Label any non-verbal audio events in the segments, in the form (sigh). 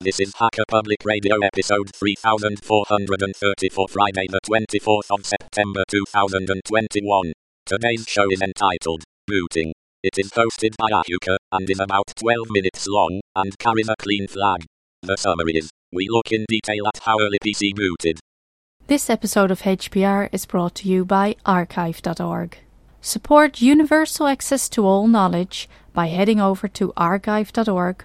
This is Hacker Public Radio episode 3430 for Friday the 24th of September 2021. Today's show is entitled Booting. It is hosted by Ahuka and is about 12 minutes long and carries a clean flag. The summary is we look in detail at how early PC booted. This episode of HPR is brought to you by archive.org. Support universal access to all knowledge by heading over to archive.org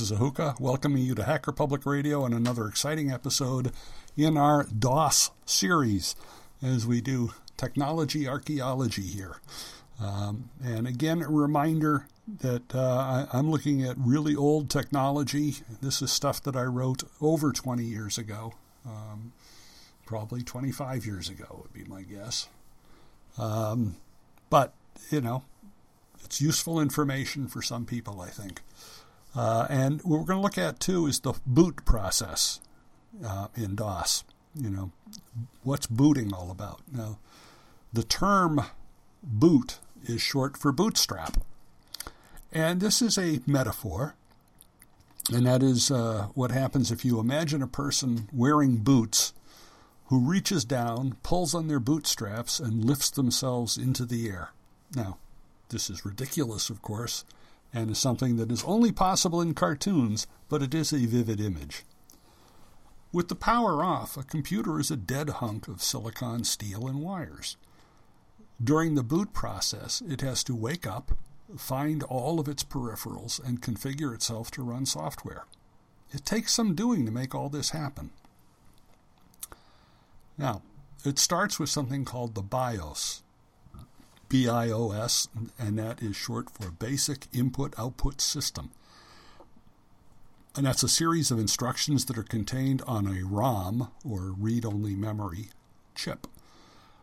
This is Ahuka, welcoming you to Hacker Public Radio and another exciting episode in our DOS series as we do technology archaeology here. Um, and again, a reminder that uh, I, am looking at really old technology. This is stuff that I wrote over 20 years ago, um, probably 25 years ago, would be my guess. Um, but, you know, it's useful information for some people, I think. Uh, and what we're going to look at too is the boot process uh, in DOS. You know, what's booting all about? Now, the term boot is short for bootstrap. And this is a metaphor. And that is uh, what happens if you imagine a person wearing boots who reaches down, pulls on their bootstraps, and lifts themselves into the air. Now, this is ridiculous, of course and is something that is only possible in cartoons, but it is a vivid image. With the power off, a computer is a dead hunk of silicon, steel, and wires. During the boot process, it has to wake up, find all of its peripherals, and configure itself to run software. It takes some doing to make all this happen. Now, it starts with something called the BIOS, BIOS, and that is short for Basic Input Output System. And that's a series of instructions that are contained on a ROM, or read only memory, chip.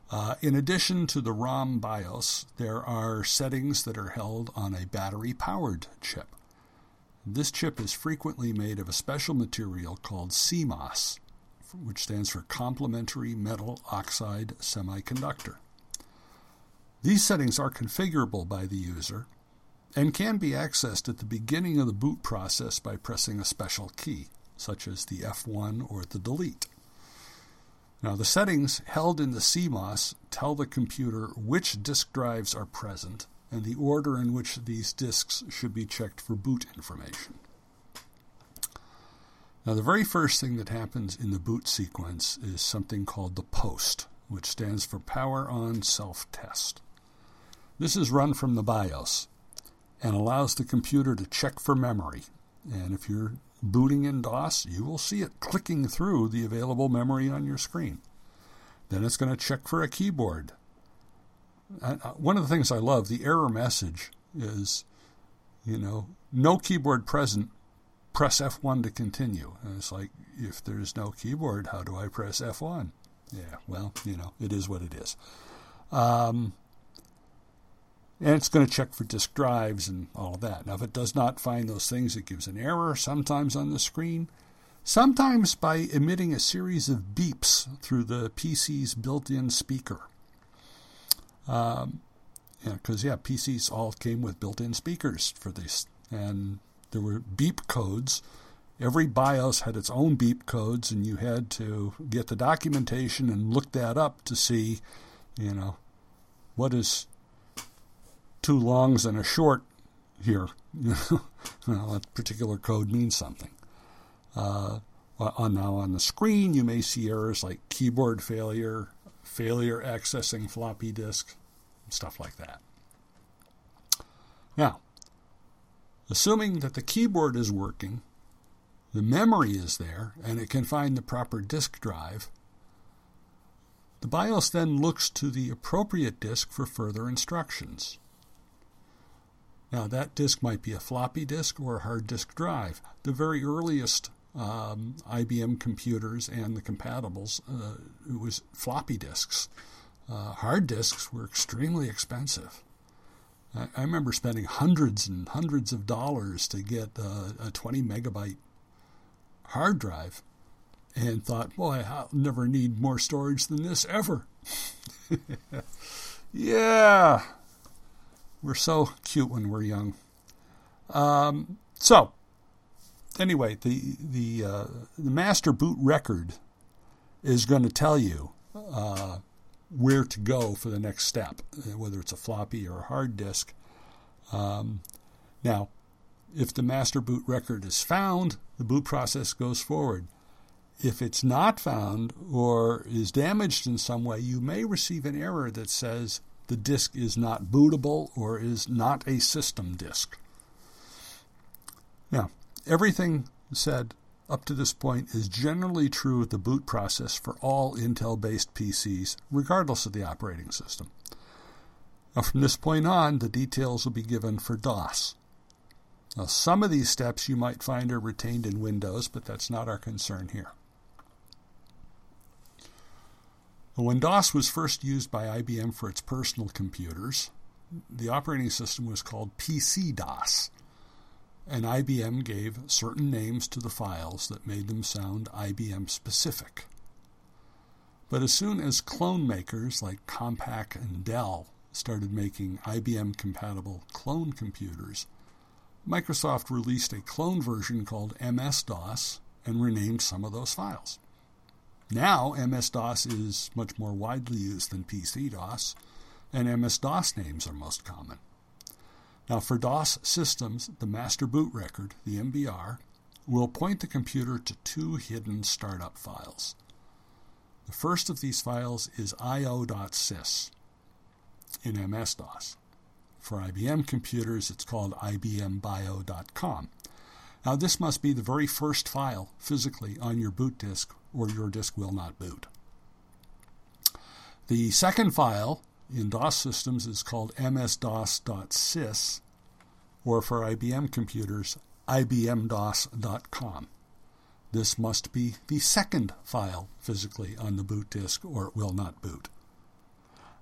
Uh, in addition to the ROM BIOS, there are settings that are held on a battery powered chip. This chip is frequently made of a special material called CMOS, which stands for Complementary Metal Oxide Semiconductor. These settings are configurable by the user and can be accessed at the beginning of the boot process by pressing a special key, such as the F1 or the delete. Now, the settings held in the CMOS tell the computer which disk drives are present and the order in which these disks should be checked for boot information. Now, the very first thing that happens in the boot sequence is something called the POST, which stands for Power On Self Test. This is run from the BIOS and allows the computer to check for memory. And if you're booting in DOS, you will see it clicking through the available memory on your screen. Then it's going to check for a keyboard. Uh, one of the things I love, the error message is, you know, no keyboard present, press F1 to continue. And it's like, if there's no keyboard, how do I press F1? Yeah, well, you know, it is what it is. Um, and it's going to check for disk drives and all of that. Now, if it does not find those things, it gives an error, sometimes on the screen, sometimes by emitting a series of beeps through the PC's built in speaker. Um, because, yeah, PCs all came with built in speakers for this. And there were beep codes. Every BIOS had its own beep codes, and you had to get the documentation and look that up to see, you know, what is two longs and a short here. (laughs) that particular code means something. Uh, on now on the screen, you may see errors like keyboard failure, failure accessing floppy disk, stuff like that. Now, assuming that the keyboard is working the memory is there and it can find the proper disk drive, the BIOS then looks to the appropriate disk for further instructions. Now, that disk might be a floppy disk or a hard disk drive. The very earliest um, IBM computers and the compatibles, uh, it was floppy disks. Uh, hard disks were extremely expensive. I, I, remember spending hundreds and hundreds of dollars to get a 20 megabyte hard drive and thought, boy, I'll never need more storage than this ever. (laughs) yeah, we're so cute when we're young. Um, so, anyway, the the uh, the master boot record is going to tell you uh, where to go for the next step, whether it's a floppy or a hard disk. Um, now, if the master boot record is found, the boot process goes forward. If it's not found or is damaged in some way, you may receive an error that says the disk is not bootable or is not a system disk. Now, everything said up to this point is generally true of the boot process for all Intel based PCs, regardless of the operating system. Now, from this point on, the details will be given for DOS. Now, some of these steps you might find are retained in Windows, but that's not our concern here. When DOS was first used by IBM for its personal computers, the operating system was called PC DOS, and IBM gave certain names to the files that made them sound IBM specific. But as soon as clone makers like Compaq and Dell started making IBM compatible clone computers, Microsoft released a clone version called MS DOS and renamed some of those files. Now, MS DOS is much more widely used than PC DOS, and MS DOS names are most common. Now, for DOS systems, the master boot record, the MBR, will point the computer to two hidden startup files. The first of these files is io.sys in MS DOS. For IBM computers, it's called ibmbio.com. Now, this must be the very first file physically on your boot disk or your disk will not boot. The second file in DOS systems is called msdos.sys, or for IBM computers, ibmdos.com. This must be the second file physically on the boot disk, or it will not boot.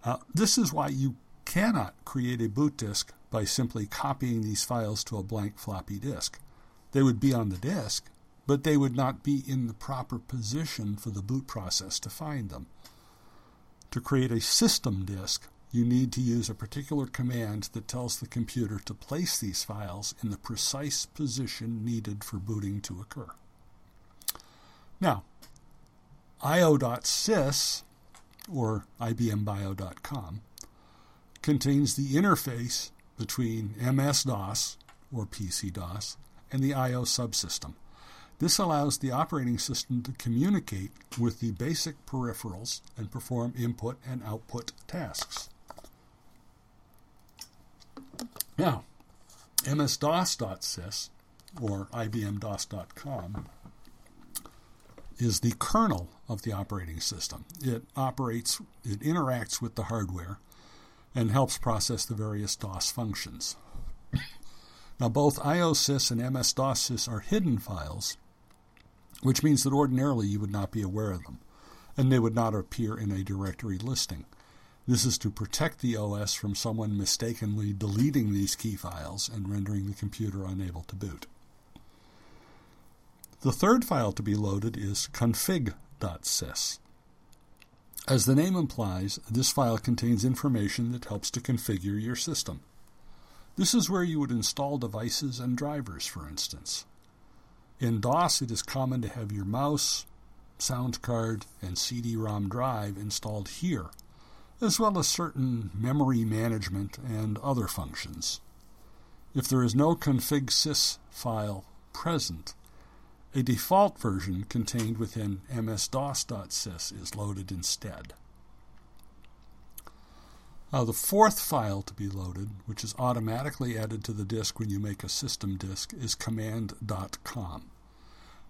Uh, this is why you cannot create a boot disk by simply copying these files to a blank floppy disk. They would be on the disk, but they would not be in the proper position for the boot process to find them. To create a system disk, you need to use a particular command that tells the computer to place these files in the precise position needed for booting to occur. Now, io.sys, or ibmbio.com, contains the interface between MS-DOS, or PC-DOS, and the I.O. subsystem. This allows the operating system to communicate with the basic peripherals and perform input and output tasks. Now, MS-DOS.sys, or IBMDOS.com, is the kernel of the operating system. It operates, it interacts with the hardware, and helps process the various DOS functions. Now, both IOSys and MS-DOSsys are hidden files, which means that ordinarily you would not be aware of them, and they would not appear in a directory listing. This is to protect the OS from someone mistakenly deleting these key files and rendering the computer unable to boot. The third file to be loaded is config.sys. As the name implies, this file contains information that helps to configure your system. This is where you would install devices and drivers, for instance. In DOS, it is common to have your mouse, sound card, and CD ROM drive installed here, as well as certain memory management and other functions. If there is no config sys file present, a default version contained within ms-dos.sys is loaded instead. Now, the fourth file to be loaded, which is automatically added to the disk when you make a system disk, is command.com.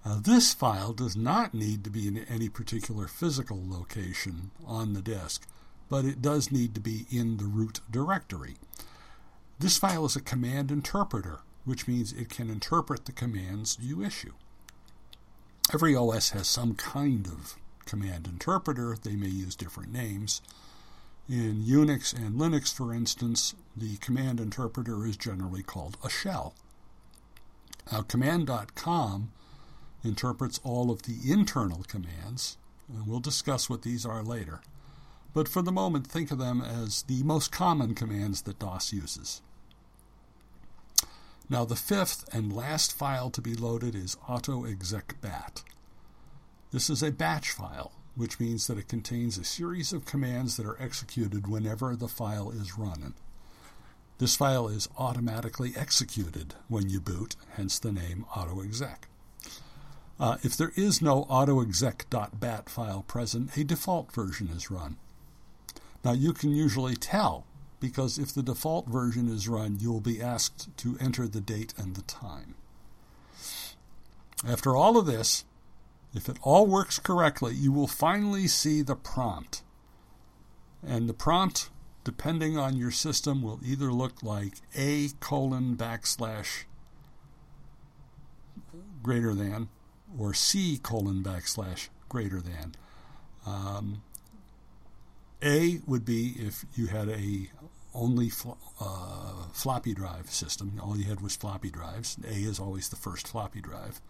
Uh, this file does not need to be in any particular physical location on the disk, but it does need to be in the root directory. This file is a command interpreter, which means it can interpret the commands you issue. Every OS has some kind of command interpreter. They may use different names. In Unix and Linux, for instance, the command interpreter is generally called a shell. Now, command.com interprets all of the internal commands, and we'll discuss what these are later. But for the moment, think of them as the most common commands that DOS uses. Now, the fifth and last file to be loaded is autoexecbat. This is a batch file, which means that it contains a series of commands that are executed whenever the file is run. This file is automatically executed when you boot, hence the name autoexec. Uh, if there is no autoexec.bat file present, a default version is run. Now you can usually tell because if the default version is run, you will be asked to enter the date and the time. After all of this, if it all works correctly, you will finally see the prompt. And the prompt, depending on your system, will either look like A colon backslash greater than or C colon backslash greater than. Um, a would be if you had a only fl- uh, floppy drive system. All you had was floppy drives. A is always the first floppy drive.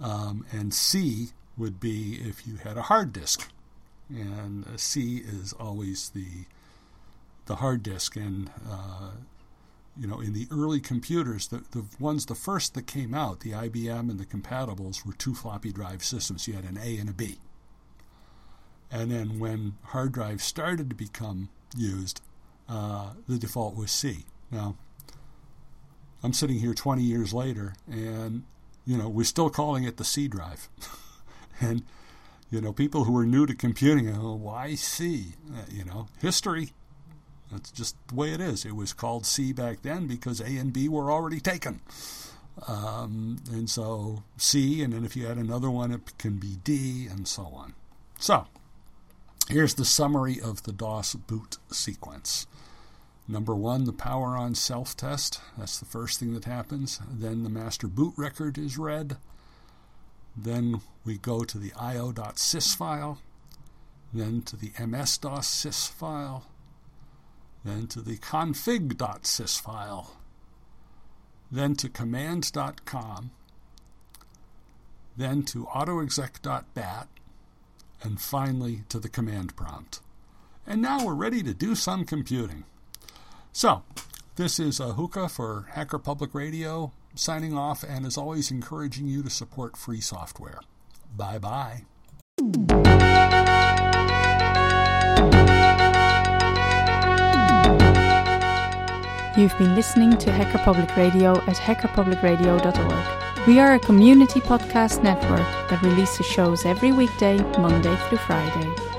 Um, and C would be if you had a hard disk. And C is always the the hard disk. And uh, you know, in the early computers, the, the ones, the first that came out, the IBM and the compatibles, were two floppy drive systems. You had an A and a B. And then when hard drives started to become used, uh, the default was C. Now, I'm sitting here 20 years later, and you know we're still calling it the C drive, (laughs) and you know people who are new to computing, oh, why C? Uh, you know, history. That's just the way it is. It was called C back then because A and B were already taken. Um, and so C, and then if you add another one, it can be D, and so on. So, here's the summary of the DOS boot sequence. Number one, the power on self test. That's the first thing that happens. Then the master boot record is read. Then we go to the io.sys file. Then to the ms-dos sys file. Then to the config.sys file. Then to command.com. Then to autoexec.bat. And finally to the command prompt. And now we're ready to do some computing. So, this is Ahuka for Hacker Public Radio, signing off, and as always, encouraging you to support free software. Bye bye. You've been listening to Hacker Public Radio at hackerpublicradio.org. We are a community podcast network that releases shows every weekday, Monday through Friday.